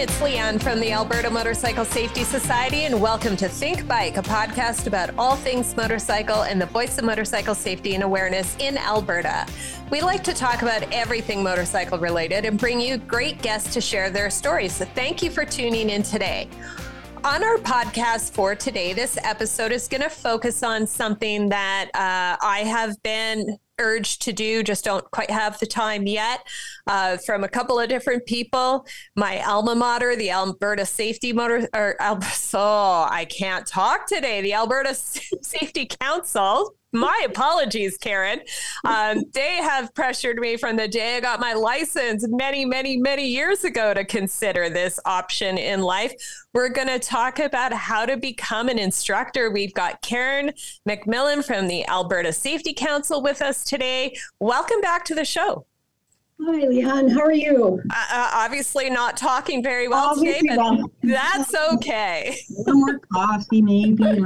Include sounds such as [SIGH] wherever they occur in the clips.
It's Liane from the Alberta Motorcycle Safety Society, and welcome to Think Bike, a podcast about all things motorcycle and the voice of motorcycle safety and awareness in Alberta. We like to talk about everything motorcycle related and bring you great guests to share their stories. So thank you for tuning in today. On our podcast for today, this episode is going to focus on something that uh, I have been urged to do, just don't quite have the time yet. Uh, from a couple of different people, my alma mater, the Alberta Safety Motor, or so [LAUGHS] oh, I can't talk today. The Alberta [LAUGHS] Safety Council my apologies, Karen. Um, they have pressured me from the day I got my license many, many, many years ago to consider this option in life. We're going to talk about how to become an instructor. We've got Karen MacMillan from the Alberta Safety Council with us today. Welcome back to the show. Hi, Liane. How are you? Uh, uh, obviously, not talking very well obviously today, but well. that's okay. [LAUGHS] One more coffee, maybe. [LAUGHS]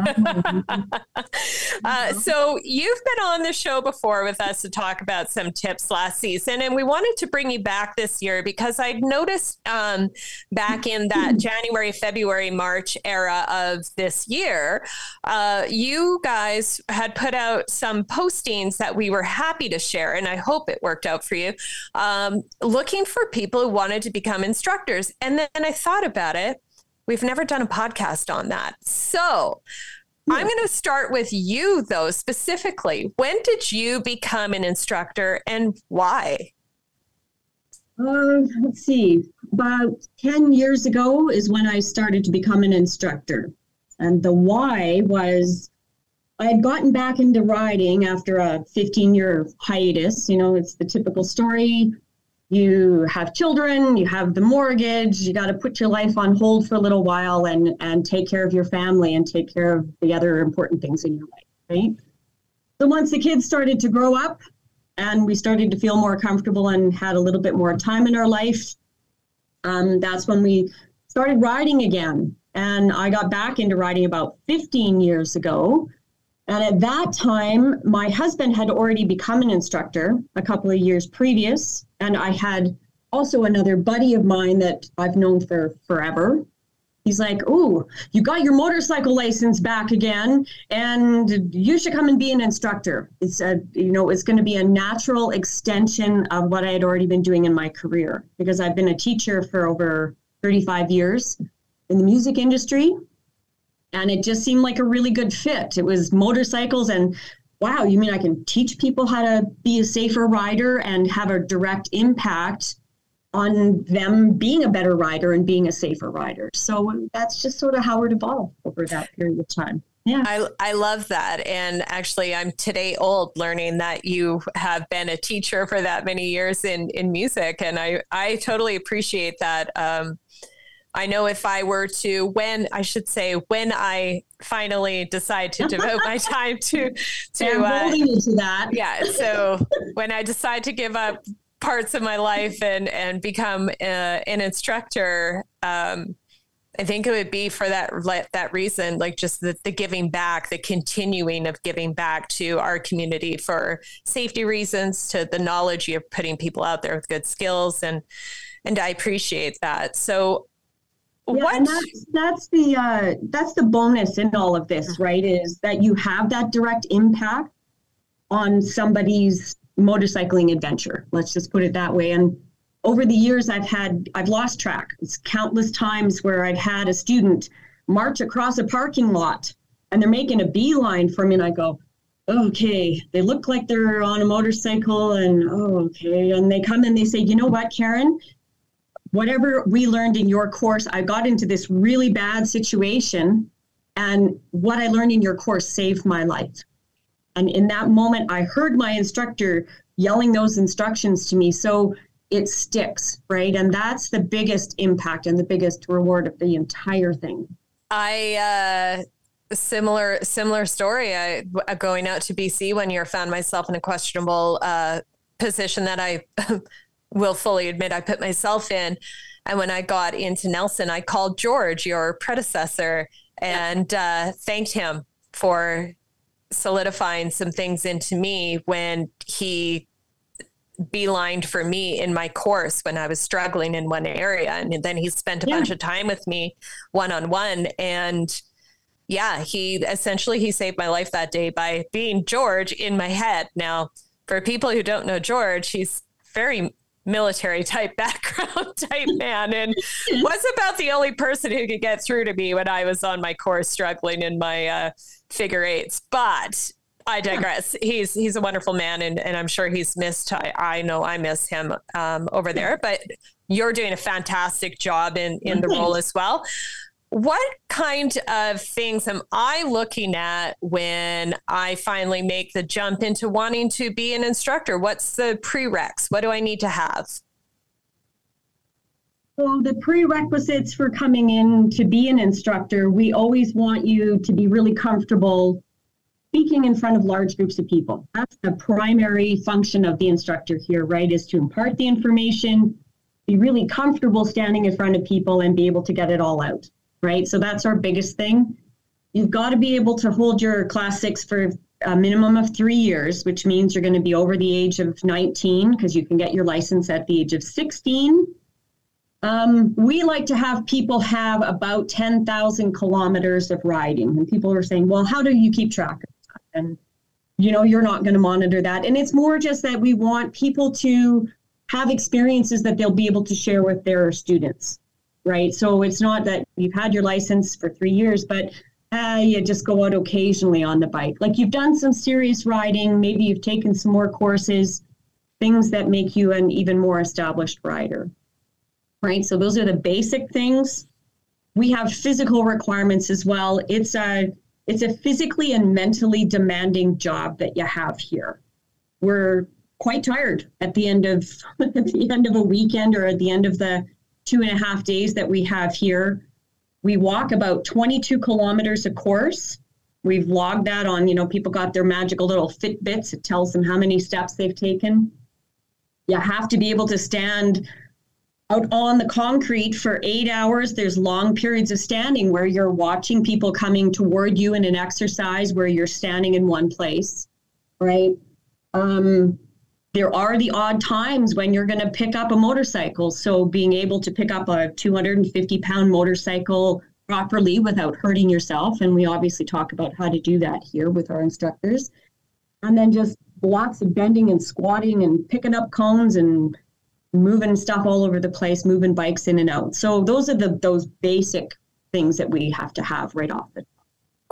uh, so, you've been on the show before with us to talk about some tips last season, and we wanted to bring you back this year because I noticed um, back in that January, February, March era of this year, uh, you guys had put out some postings that we were happy to share, and I hope it worked out for you um, looking for people who wanted to become instructors. And then I thought about it. We've never done a podcast on that. So yeah. I'm going to start with you, though, specifically. When did you become an instructor and why? Uh, let's see. About 10 years ago is when I started to become an instructor. And the why was I had gotten back into riding after a 15 year hiatus. You know, it's the typical story. You have children, you have the mortgage, you got to put your life on hold for a little while and, and take care of your family and take care of the other important things in your life, right? So once the kids started to grow up and we started to feel more comfortable and had a little bit more time in our life, um, that's when we started riding again. And I got back into riding about 15 years ago. And at that time, my husband had already become an instructor a couple of years previous. And I had also another buddy of mine that I've known for forever. He's like, Oh, you got your motorcycle license back again, and you should come and be an instructor. It's a, you know, it's going to be a natural extension of what I had already been doing in my career because I've been a teacher for over 35 years in the music industry and it just seemed like a really good fit. It was motorcycles and wow, you mean I can teach people how to be a safer rider and have a direct impact on them being a better rider and being a safer rider. So that's just sort of how it evolved over that period of time. Yeah. I, I love that. And actually, I'm today old learning that you have been a teacher for that many years in, in music. And I, I totally appreciate that. Um, I know if I were to, when I should say, when I finally decide to devote my [LAUGHS] time to to, uh, to that, yeah. So [LAUGHS] when I decide to give up parts of my life and and become uh, an instructor, um, I think it would be for that that reason, like just the, the giving back, the continuing of giving back to our community for safety reasons, to the knowledge you're putting people out there with good skills and and I appreciate that. So yeah, what? And that's that's the uh, that's the bonus in all of this, right? Is that you have that direct impact on somebody's motorcycling adventure. Let's just put it that way. And over the years, I've had I've lost track. It's countless times where I've had a student march across a parking lot and they're making a beeline for me, and I go, okay, they look like they're on a motorcycle, and oh, okay, and they come and they say, you know what, Karen, whatever we learned in your course, I got into this really bad situation. And what I learned in your course saved my life. And in that moment, I heard my instructor yelling those instructions to me. So it sticks, right? And that's the biggest impact and the biggest reward of the entire thing. I, uh, similar similar story. I going out to BC one year found myself in a questionable uh, position that I [LAUGHS] will fully admit I put myself in. And when I got into Nelson, I called George, your predecessor, and uh, thanked him for solidifying some things into me when he beelined for me in my course when I was struggling in one area. And then he spent a yeah. bunch of time with me one on one. And yeah, he essentially he saved my life that day by being George in my head. Now, for people who don't know George, he's very military type [LAUGHS] background type [LAUGHS] man and was about the only person who could get through to me when I was on my course struggling in my uh, figure eights. But I digress. He's he's a wonderful man, and, and I'm sure he's missed. I, I know I miss him um, over there, but you're doing a fantastic job in in the role as well. What kind of things am I looking at when I finally make the jump into wanting to be an instructor? What's the prereqs? What do I need to have? So, the prerequisites for coming in to be an instructor, we always want you to be really comfortable speaking in front of large groups of people. That's the primary function of the instructor here, right? Is to impart the information, be really comfortable standing in front of people and be able to get it all out, right? So that's our biggest thing. You've got to be able to hold your class six for a minimum of three years, which means you're going to be over the age of 19 because you can get your license at the age of 16. Um, we like to have people have about 10,000 kilometers of riding. And people are saying, well, how do you keep track of that? and you know you're not going to monitor that and it's more just that we want people to have experiences that they'll be able to share with their students right? So it's not that you've had your license for three years but uh, you just go out occasionally on the bike. Like you've done some serious riding maybe you've taken some more courses things that make you an even more established rider right? So those are the basic things. We have physical requirements as well. It's a it's a physically and mentally demanding job that you have here. We're quite tired at the end of [LAUGHS] at the end of a weekend or at the end of the two and a half days that we have here. We walk about 22 kilometers a course. We've logged that on, you know, people got their magical little Fitbits. It tells them how many steps they've taken. You have to be able to stand out on the concrete for eight hours. There's long periods of standing where you're watching people coming toward you in an exercise where you're standing in one place, right? Um, there are the odd times when you're going to pick up a motorcycle. So being able to pick up a 250 pound motorcycle properly without hurting yourself. And we obviously talk about how to do that here with our instructors. And then just lots of bending and squatting and picking up cones and moving stuff all over the place, moving bikes in and out. So those are the those basic things that we have to have right off the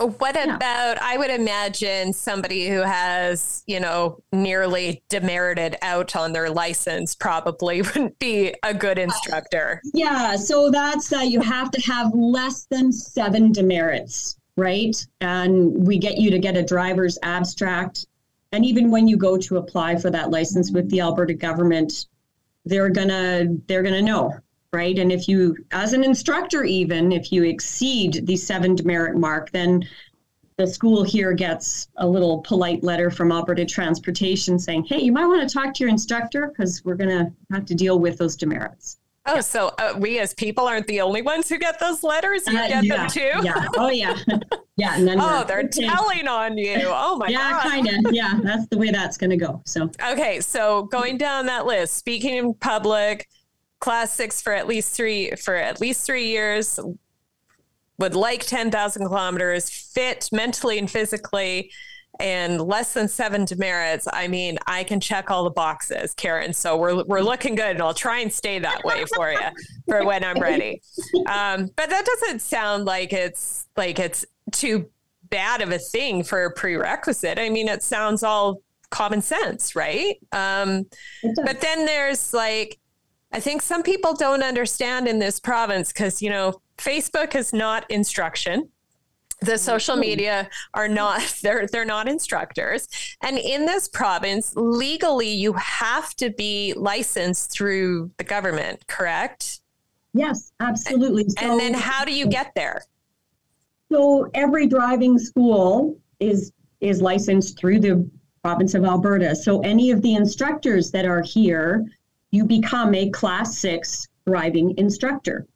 what yeah. about I would imagine somebody who has, you know, nearly demerited out on their license probably [LAUGHS] wouldn't be a good instructor. Yeah, so that's uh, you have to have less than 7 demerits, right? And we get you to get a driver's abstract and even when you go to apply for that license with the Alberta government, they're gonna they're gonna know right and if you as an instructor even if you exceed the seven demerit mark then the school here gets a little polite letter from Alberta Transportation saying, "Hey, you might want to talk to your instructor because we're going to have to deal with those demerits." Oh, yeah. so uh, we as people aren't the only ones who get those letters. You uh, get yeah, them too. Yeah. Oh, yeah. [LAUGHS] Yeah. oh, they're telling on you. Oh my yeah, god. Yeah, kind of. Yeah, that's the way that's going to go. So. Okay, so going down that list, speaking in public, class six for at least three for at least three years. Would like ten thousand kilometers, fit mentally and physically and less than seven demerits, I mean, I can check all the boxes, Karen. So we're we're looking good, and I'll try and stay that way for you for when I'm ready. Um, but that doesn't sound like it's like it's too bad of a thing for a prerequisite. I mean, it sounds all common sense, right? Um, but then there's like, I think some people don't understand in this province because you know Facebook is not instruction. The social mm-hmm. media are not [LAUGHS] they're they're not instructors. And in this province legally you have to be licensed through the government correct? Yes absolutely. So, and then how do you get there? So every driving school is is licensed through the province of alberta. So any of the instructors that are here you become a class 6 driving instructor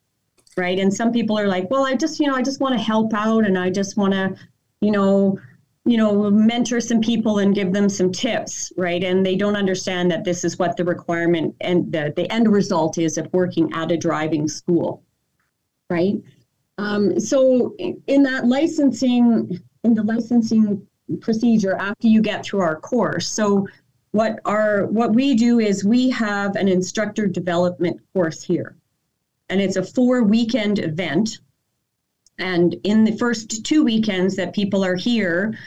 right? And some people are like, well, I just, you know, I just want to help out and I just want to, you know, you know, mentor some people and give them some tips, right? And they don't understand that this is what the requirement and the, the end result is of working at a driving school, right? Um, so in that licensing, in the licensing procedure after you get through our course, so what our what we do is we have an instructor development course here, and it's a four weekend event. And in the first two weekends that people are here,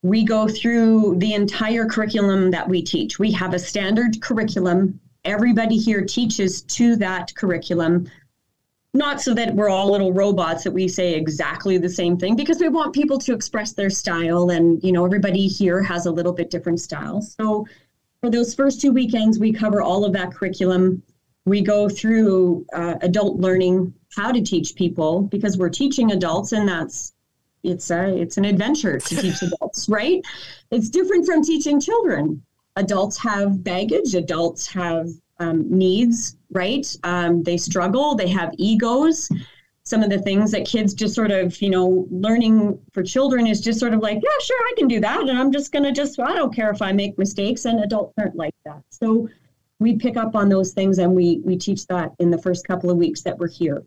we go through the entire curriculum that we teach. We have a standard curriculum. Everybody here teaches to that curriculum not so that we're all little robots that we say exactly the same thing because we want people to express their style and you know everybody here has a little bit different style. So for those first two weekends we cover all of that curriculum. We go through uh, adult learning how to teach people because we're teaching adults and that's it's a it's an adventure to teach [LAUGHS] adults right? It's different from teaching children. Adults have baggage adults have um, needs, right? Um, they struggle, they have egos. Some of the things that kids just sort of, you know, learning for children is just sort of like, yeah, sure, I can do that. And I'm just going to just, I don't care if I make mistakes. And adults aren't like that. So we pick up on those things and we, we teach that in the first couple of weeks that we're here.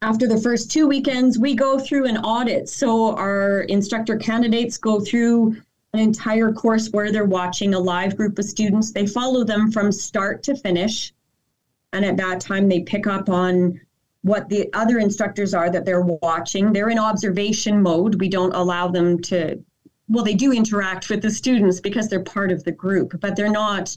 After the first two weekends, we go through an audit. So our instructor candidates go through an entire course where they're watching a live group of students. They follow them from start to finish. And at that time, they pick up on what the other instructors are that they're watching. They're in observation mode. We don't allow them to, well, they do interact with the students because they're part of the group, but they're not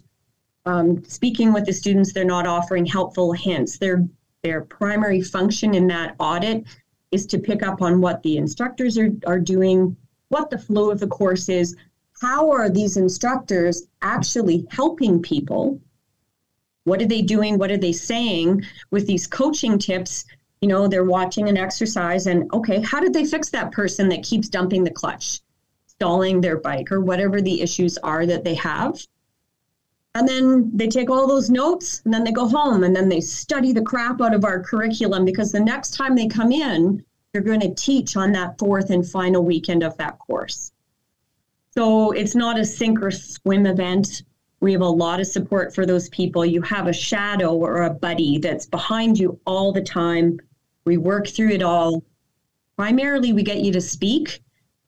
um, speaking with the students. They're not offering helpful hints. Their, their primary function in that audit is to pick up on what the instructors are, are doing what the flow of the course is, how are these instructors actually helping people? What are they doing? What are they saying with these coaching tips? You know, they're watching an exercise and, okay, how did they fix that person that keeps dumping the clutch, stalling their bike, or whatever the issues are that they have? And then they take all those notes and then they go home and then they study the crap out of our curriculum because the next time they come in, you're going to teach on that fourth and final weekend of that course. So it's not a sink or swim event. We have a lot of support for those people. You have a shadow or a buddy that's behind you all the time. We work through it all. Primarily, we get you to speak.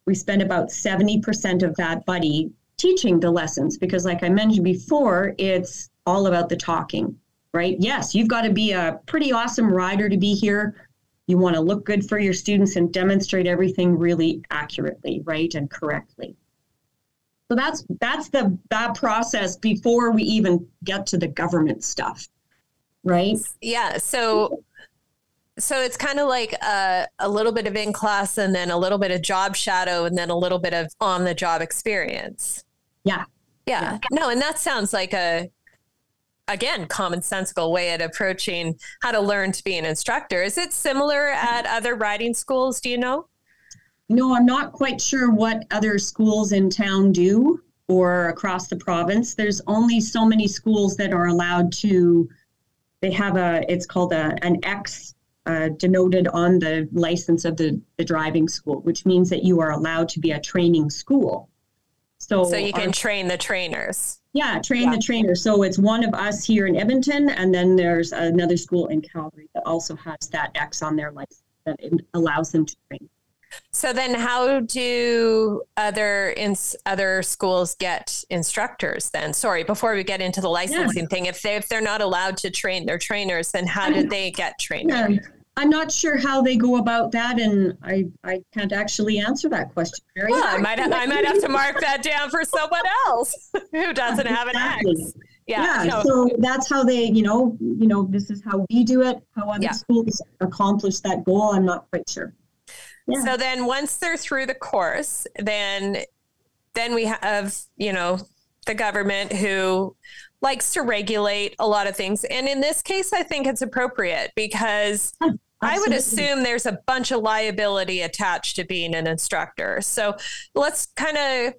We spend about 70% of that buddy teaching the lessons because, like I mentioned before, it's all about the talking, right? Yes, you've got to be a pretty awesome rider to be here you want to look good for your students and demonstrate everything really accurately, right, and correctly. So that's that's the that process before we even get to the government stuff, right? Yeah. So so it's kind of like a, a little bit of in class and then a little bit of job shadow and then a little bit of on the job experience. Yeah. yeah. Yeah. No, and that sounds like a again commonsensical way at approaching how to learn to be an instructor. Is it similar at other riding schools? Do you know? No, I'm not quite sure what other schools in town do or across the province. There's only so many schools that are allowed to. They have a. It's called a an X uh, denoted on the license of the, the driving school, which means that you are allowed to be a training school. So, so you can our, train the trainers. Yeah, train yeah. the trainers. So it's one of us here in Edmonton, and then there's another school in Calgary that also has that X on their license that allows them to train. So then, how do other in, other schools get instructors? Then, sorry, before we get into the licensing yeah. thing, if they if they're not allowed to train their trainers, then how do they get trained? Yeah. I'm not sure how they go about that, and I, I can't actually answer that question. Very well, I might I might have to mark that down for someone else [LAUGHS] who doesn't have an exactly. X. Yeah, yeah no. so that's how they, you know, you know, this is how we do it. How other yeah. schools accomplish that goal, I'm not quite sure. Yeah. So then, once they're through the course, then then we have, you know, the government who likes to regulate a lot of things. And in this case, I think it's appropriate because I would assume there's a bunch of liability attached to being an instructor. So let's kind of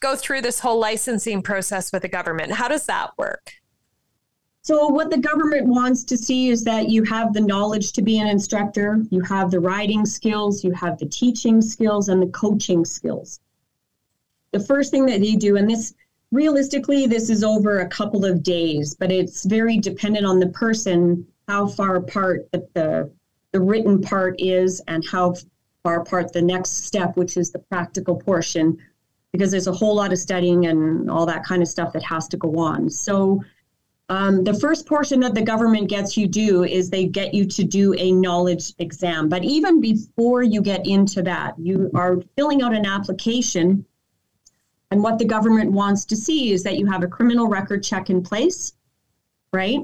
go through this whole licensing process with the government. How does that work? So, what the government wants to see is that you have the knowledge to be an instructor, you have the riding skills, you have the teaching skills, and the coaching skills. The first thing that they do, and this realistically, this is over a couple of days, but it's very dependent on the person how far apart the, the, the written part is and how far apart the next step, which is the practical portion, because there's a whole lot of studying and all that kind of stuff that has to go on. So, um, the first portion that the government gets you do is they get you to do a knowledge exam. But even before you get into that, you are filling out an application. And what the government wants to see is that you have a criminal record check in place, right?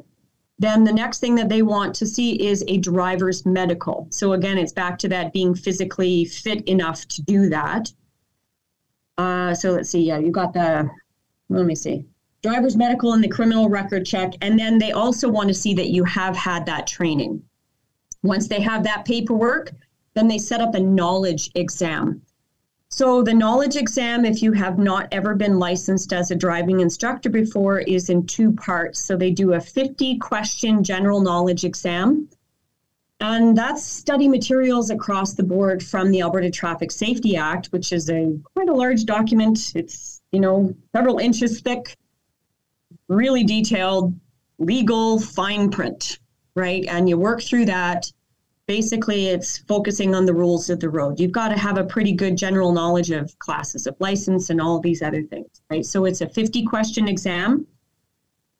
Then the next thing that they want to see is a driver's medical. So again, it's back to that being physically fit enough to do that. Uh, so let's see. Yeah, you got the. Let me see driver's medical and the criminal record check. And then they also want to see that you have had that training. Once they have that paperwork, then they set up a knowledge exam. So, the knowledge exam, if you have not ever been licensed as a driving instructor before, is in two parts. So, they do a 50 question general knowledge exam. And that's study materials across the board from the Alberta Traffic Safety Act, which is a quite a large document. It's, you know, several inches thick really detailed legal fine print, right? And you work through that. Basically, it's focusing on the rules of the road. You've got to have a pretty good general knowledge of classes of license and all these other things, right? So it's a 50 question exam.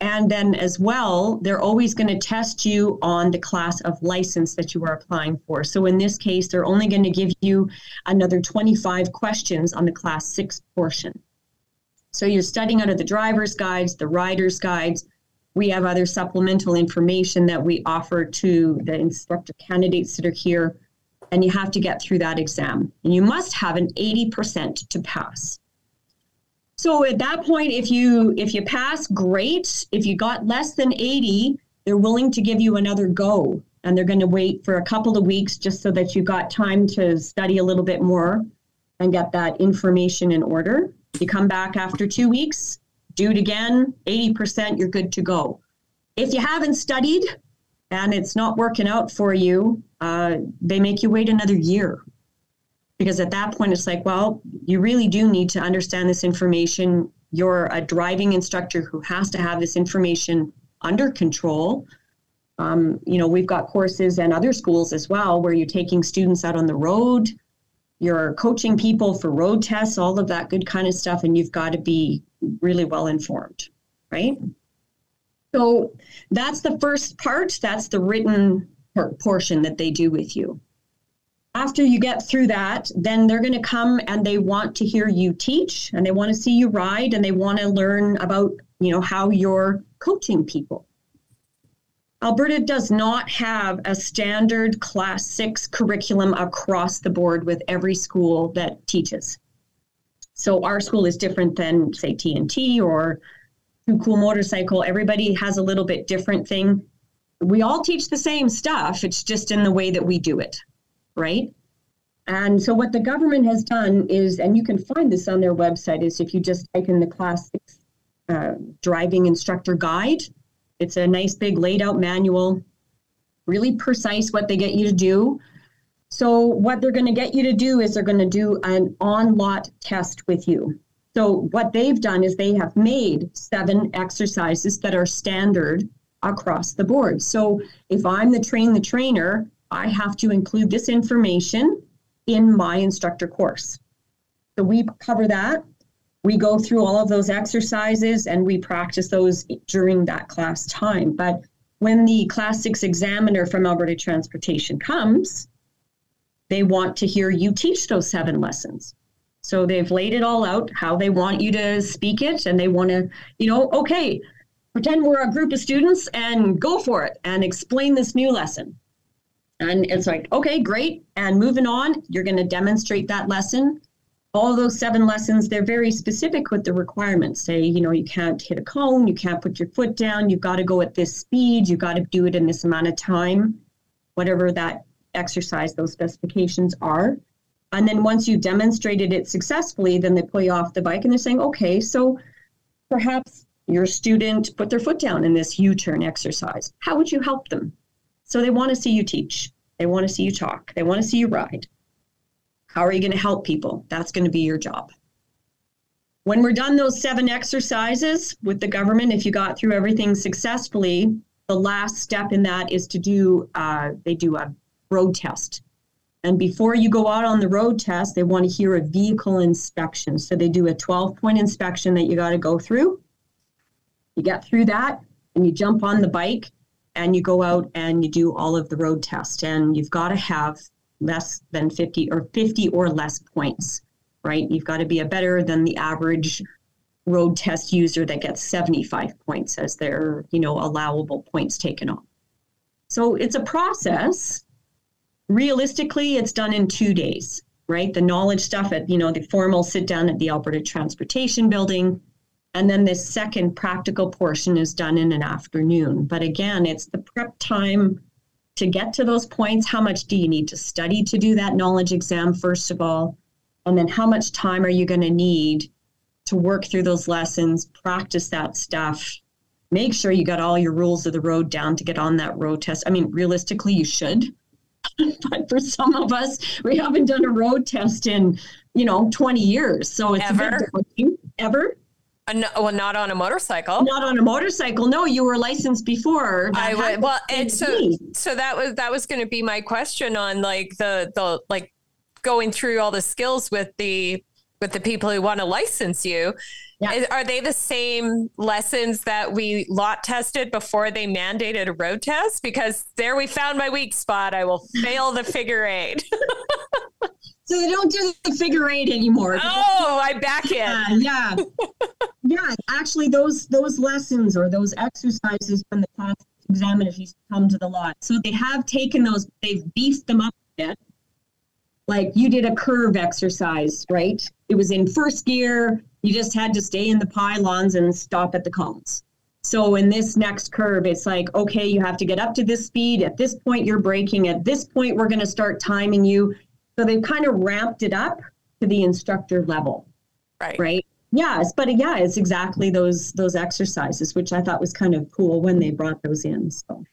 And then, as well, they're always going to test you on the class of license that you are applying for. So, in this case, they're only going to give you another 25 questions on the class six portion. So you're studying of the driver's guides, the rider's guides. We have other supplemental information that we offer to the instructor candidates that are here. And you have to get through that exam. And you must have an 80% to pass. So at that point, if you if you pass, great. If you got less than 80, they're willing to give you another go. And they're going to wait for a couple of weeks just so that you got time to study a little bit more and get that information in order. You come back after two weeks, do it again, 80%, you're good to go. If you haven't studied and it's not working out for you, uh, they make you wait another year. Because at that point, it's like, well, you really do need to understand this information. You're a driving instructor who has to have this information under control. Um, you know, we've got courses and other schools as well where you're taking students out on the road you're coaching people for road tests, all of that good kind of stuff, and you've got to be really well informed, right? So that's the first part. That's the written portion that they do with you. After you get through that, then they're going to come and they want to hear you teach and they want to see you ride and they want to learn about, you know, how you're coaching people. Alberta does not have a standard class six curriculum across the board with every school that teaches. So our school is different than, say, TNT or Cool Motorcycle. Everybody has a little bit different thing. We all teach the same stuff, it's just in the way that we do it, right? And so what the government has done is, and you can find this on their website, is if you just type in the class six uh, driving instructor guide, it's a nice big laid out manual, really precise what they get you to do. So, what they're going to get you to do is they're going to do an on lot test with you. So, what they've done is they have made seven exercises that are standard across the board. So, if I'm the train the trainer, I have to include this information in my instructor course. So, we cover that we go through all of those exercises and we practice those during that class time. But when the class six examiner from Alberta Transportation comes, they want to hear you teach those seven lessons. So they've laid it all out how they want you to speak it, and they want to, you know, okay, pretend we're a group of students and go for it and explain this new lesson. And it's like, okay, great. And moving on, you're going to demonstrate that lesson all those seven lessons, they're very specific with the requirements. Say, you know, you can't hit a cone, you can't put your foot down, you've got to go at this speed, you've got to do it in this amount of time, whatever that exercise, those specifications are. And then once you've demonstrated it successfully, then they pull you off the bike and they're saying, okay, so perhaps your student put their foot down in this U turn exercise. How would you help them? So they want to see you teach, they want to see you talk, they want to see you ride. How are you going to help people? That's going to be your job. When we're done those seven exercises with the government, if you got through everything successfully, the last step in that is to do, uh, they do a road test. And before you go out on the road test, they want to hear a vehicle inspection. So they do a 12 point inspection that you got to go through. You get through that and you jump on the bike and you go out and you do all of the road test. And you've got to have less than 50 or 50 or less points, right? You've got to be a better than the average road test user that gets 75 points as their, you know, allowable points taken off. So it's a process. Realistically, it's done in two days, right? The knowledge stuff at, you know, the formal sit down at the Alberta Transportation Building. And then this second practical portion is done in an afternoon. But again, it's the prep time to get to those points. How much do you need to study to do that knowledge exam, first of all? And then how much time are you going to need to work through those lessons, practice that stuff, make sure you got all your rules of the road down to get on that road test? I mean, realistically, you should. [LAUGHS] but for some of us, we haven't done a road test in, you know, 20 years. So it's ever. Ever? Uh, no, well, not on a motorcycle. Not on a motorcycle. No, you were licensed before. I would. Well, and so so that was that was going to be my question on like the the like going through all the skills with the with the people who want to license you. Yeah. Is, are they the same lessons that we lot tested before they mandated a road test? Because there we found my weak spot. I will fail the figure eight. [LAUGHS] So they don't do the figure eight anymore. Oh, I back in. Uh, yeah, [LAUGHS] yeah. Actually, those those lessons or those exercises when the class examiners used to come to the lot. So they have taken those. They've beefed them up a bit. Like you did a curve exercise, right? It was in first gear. You just had to stay in the pylons and stop at the cones. So in this next curve, it's like, okay, you have to get up to this speed. At this point, you're braking. At this point, we're going to start timing you. So they've kind of ramped it up to the instructor level. Right. Right. Yes, but yeah, it's exactly those those exercises, which I thought was kind of cool when they brought those in. So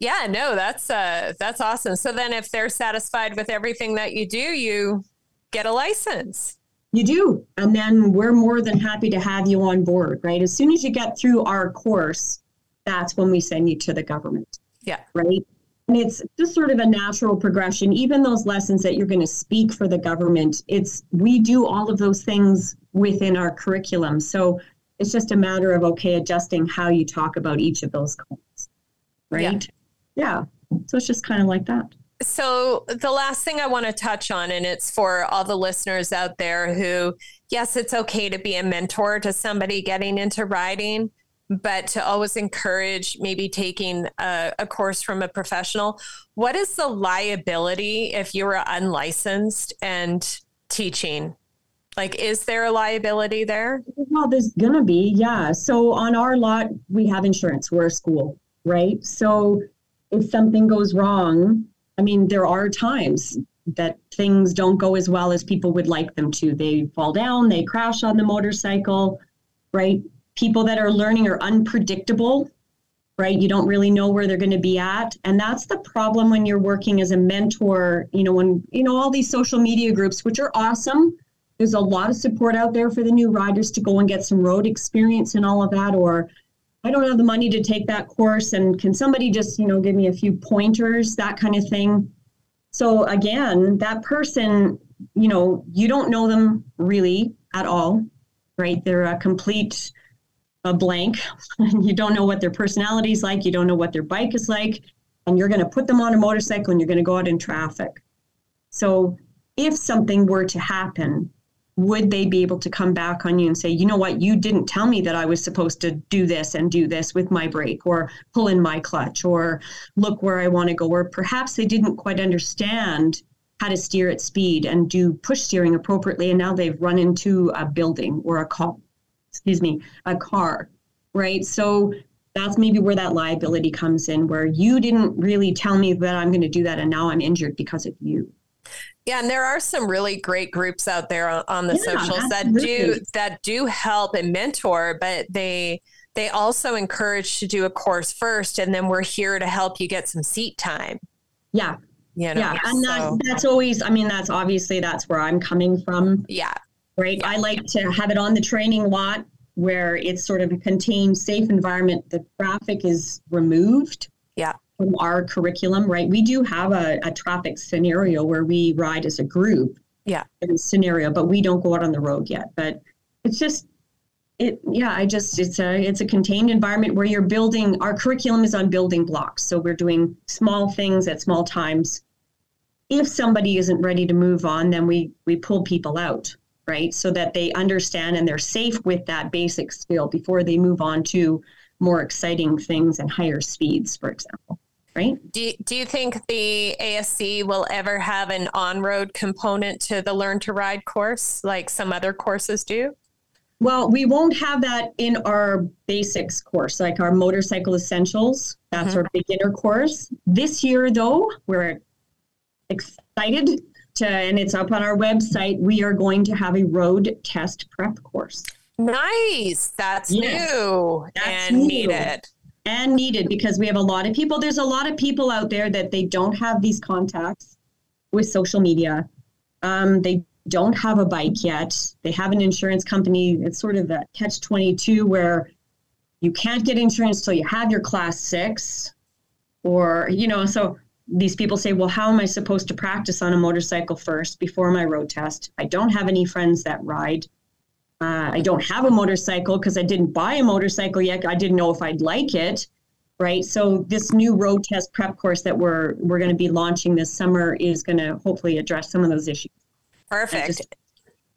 yeah, no, that's uh that's awesome. So then if they're satisfied with everything that you do, you get a license. You do. And then we're more than happy to have you on board, right? As soon as you get through our course, that's when we send you to the government. Yeah. Right. And it's just sort of a natural progression. Even those lessons that you're going to speak for the government, it's we do all of those things within our curriculum. So it's just a matter of okay, adjusting how you talk about each of those codes. Right? Yeah. yeah. So it's just kind of like that. So the last thing I want to touch on, and it's for all the listeners out there who, yes, it's okay to be a mentor to somebody getting into riding but to always encourage maybe taking a, a, course from a professional. What is the liability if you are unlicensed and teaching? Like, is there a liability there? Well, there's going to be, yeah. So on our lot, we have insurance. We're a school, right? So if something goes wrong, I mean, there are times that things don't go as well as people would like them to. They fall down, they crash on the motorcycle, right? people that are learning are unpredictable right you don't really know where they're going to be at and that's the problem when you're working as a mentor you know when you know all these social media groups which are awesome there's a lot of support out there for the new riders to go and get some road experience and all of that or i don't have the money to take that course and can somebody just you know give me a few pointers that kind of thing? So again that person you know you don't know them really at all right? They're a complete a blank. [LAUGHS] You don't know what their personality is like, you don't know what their bike is like, and you're going to put them on a motorcycle and you're going to go out in traffic. So, if something were to happen, would they be able to come back on you and say, you know what, you didn't tell me that I was supposed to do this and do this with my brake or pull in my clutch or look where I want to go? Or perhaps they didn't quite understand how to steer at speed and do push steering appropriately. And now they've run into a building or a car excuse me, a car, right? So that's maybe where that liability comes in, where you didn't really tell me that I'm going to do that, and now I'm injured because of you. Yeah, and there are some really great groups out there on the yeah, socials absolutely. that do that do help and mentor, but they they also encourage to do a course first and then we're here to help you get some seat time. Yeah. You know, yeah. And so. that, that's always, I mean, that's obviously that's where I'm coming from. Yeah. Right. Yeah. I like to have it on the training lot where it's sort of a contained, safe environment. The traffic is removed. Yeah. From our curriculum, right? We do have a, a traffic scenario where we ride as a group. Yeah. scenario, but we don't go out on the road yet. But it's just it yeah i just it's a it's a contained environment where you're building our curriculum is on building blocks so we're doing small things at small times if somebody isn't ready to move on then we we pull people out right so that they understand and they're safe with that basic skill before they move on to more exciting things and higher speeds for example right do you, do you think the asc will ever have an on-road component to the learn to ride course like some other courses do well, we won't have that in our basics course, like our motorcycle essentials. That's mm-hmm. our beginner course. This year, though, we're excited to, and it's up on our website. We are going to have a road test prep course. Nice. That's yes. new That's and new. needed. And needed because we have a lot of people. There's a lot of people out there that they don't have these contacts with social media. Um, they don't have a bike yet. They have an insurance company. It's sort of that catch 22 where you can't get insurance till you have your class six. Or, you know, so these people say, well, how am I supposed to practice on a motorcycle first before my road test? I don't have any friends that ride. Uh, I don't have a motorcycle because I didn't buy a motorcycle yet. I didn't know if I'd like it, right? So this new road test prep course that we're we're going to be launching this summer is going to hopefully address some of those issues. Perfect. Just,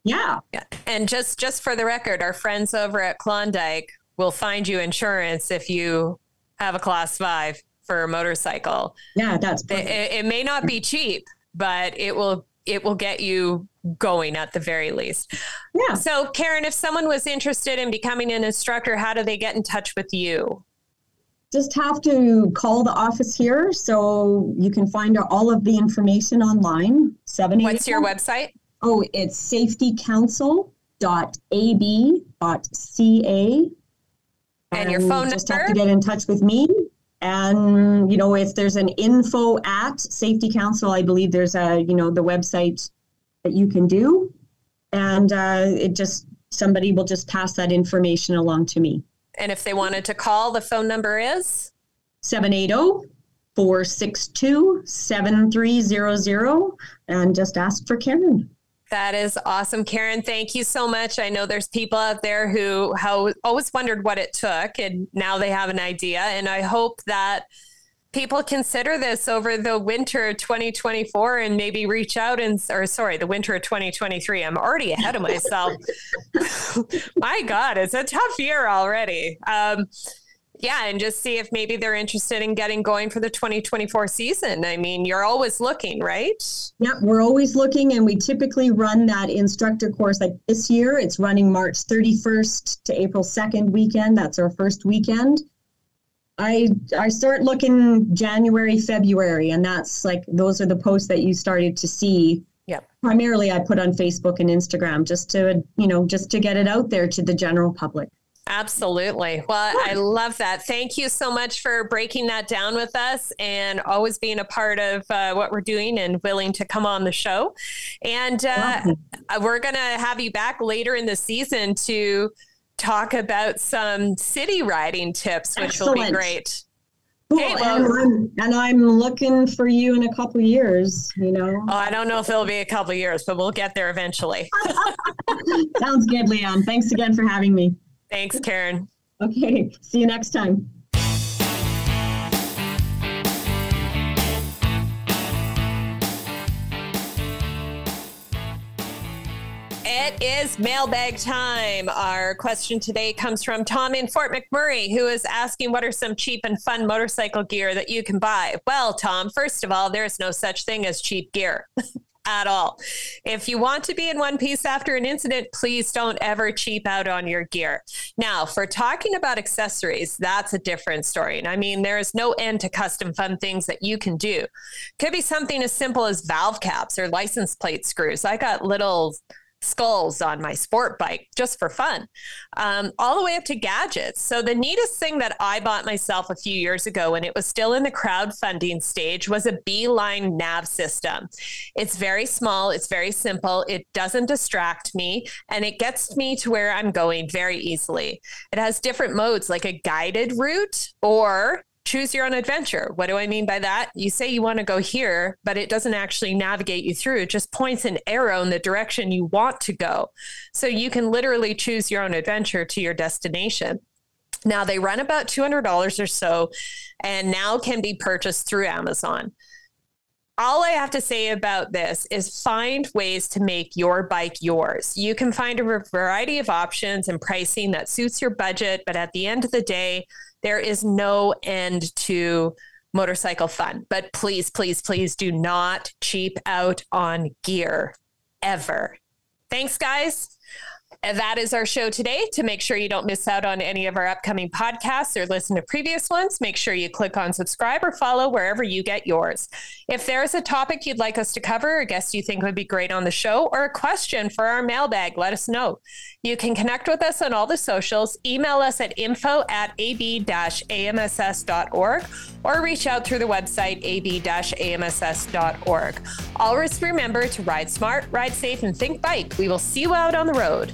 yeah. Yeah. And just just for the record, our friends over at Klondike will find you insurance if you have a class five for a motorcycle. Yeah, that's it, it, may not be cheap, but it will it will get you going at the very least. Yeah. So Karen, if someone was interested in becoming an instructor, how do they get in touch with you? Just have to call the office here so you can find all of the information online. What's your website? Oh, it's safetycouncil.ab.ca. And, your phone just number? have to get in touch with me. And, you know, if there's an info at Safety Council, I believe there's a, you know, the website that you can do. And uh, it just, somebody will just pass that information along to me. And if they wanted to call, the phone number is? 780 462 7300 and just ask for Karen. That is awesome, Karen. Thank you so much. I know there's people out there who how, always wondered what it took, and now they have an idea. And I hope that people consider this over the winter 2024 and maybe reach out and or sorry the winter of 2023 i'm already ahead of myself [LAUGHS] my god it's a tough year already um, yeah, and just see if maybe they're interested in getting going for the 2024 season. I mean, you're always looking, right? Yeah, we're always looking, and we typically run that instructor course. Like this year, it's running March 31st to April 2nd weekend. That's our first weekend. I I start looking January, February, and that's like those are the posts that you started to see. Yeah. Primarily, I put on Facebook and Instagram just to you know just to get it out there to the general public. Absolutely. Well, I love that. Thank you so much for breaking that down with us and always being a part of uh, what we're doing and willing to come on the show. And uh, we're going to have you back later in the season to talk about some city riding tips, which Excellent. will be great. Cool. Okay, well, and, I'm, and I'm looking for you in a couple years, you know. Oh, I don't know if it'll be a couple years, but we'll get there eventually. [LAUGHS] Sounds good, Liane. Thanks again for having me. Thanks, Karen. Okay. See you next time. It is mailbag time. Our question today comes from Tom in Fort McMurray, who is asking what are some cheap and fun motorcycle gear that you can buy? Well, Tom, first of all, there's no such thing as cheap gear. [LAUGHS] at all. If you want to be in one piece after an incident, please don't ever cheap out on your gear. Now, for talking about accessories, that's a different story. And I mean, there is no end to custom fun things that you can do. Could be something as simple as valve caps or license plate screws. I got little skulls on my sport bike just for fun, um, all the way up to gadgets. So, the neatest thing that I bought myself a few years ago when it was still in the crowdfunding stage was a Beeline nav system. It's very small, it's very simple, it doesn't distract me, and it gets me to where I'm going very easily. It has different modes like a guided route or choose your own adventure. What do I mean by that? You say you want to go here, but it doesn't actually navigate you through. It just points an arrow in the direction you want to go. So you can literally choose your own adventure to your destination. Now they run about $200 or so and now can be purchased through Amazon. All I have to say about this is find ways to make your bike yours. You can find a variety of options and pricing that suits your budget, but at the end of the day, there is no end to motorcycle fun. But please, please, please do not cheap out on gear ever. Thanks, guys. That is our show today. To make sure you don't miss out on any of our upcoming podcasts or listen to previous ones, make sure you click on subscribe or follow wherever you get yours. If there is a topic you'd like us to cover, a guest you think would be great on the show, or a question for our mailbag, let us know. You can connect with us on all the socials, email us at info at ab-amss.org, or reach out through the website ab-amss.org. Always remember to ride smart, ride safe, and think bike. We will see you out on the road.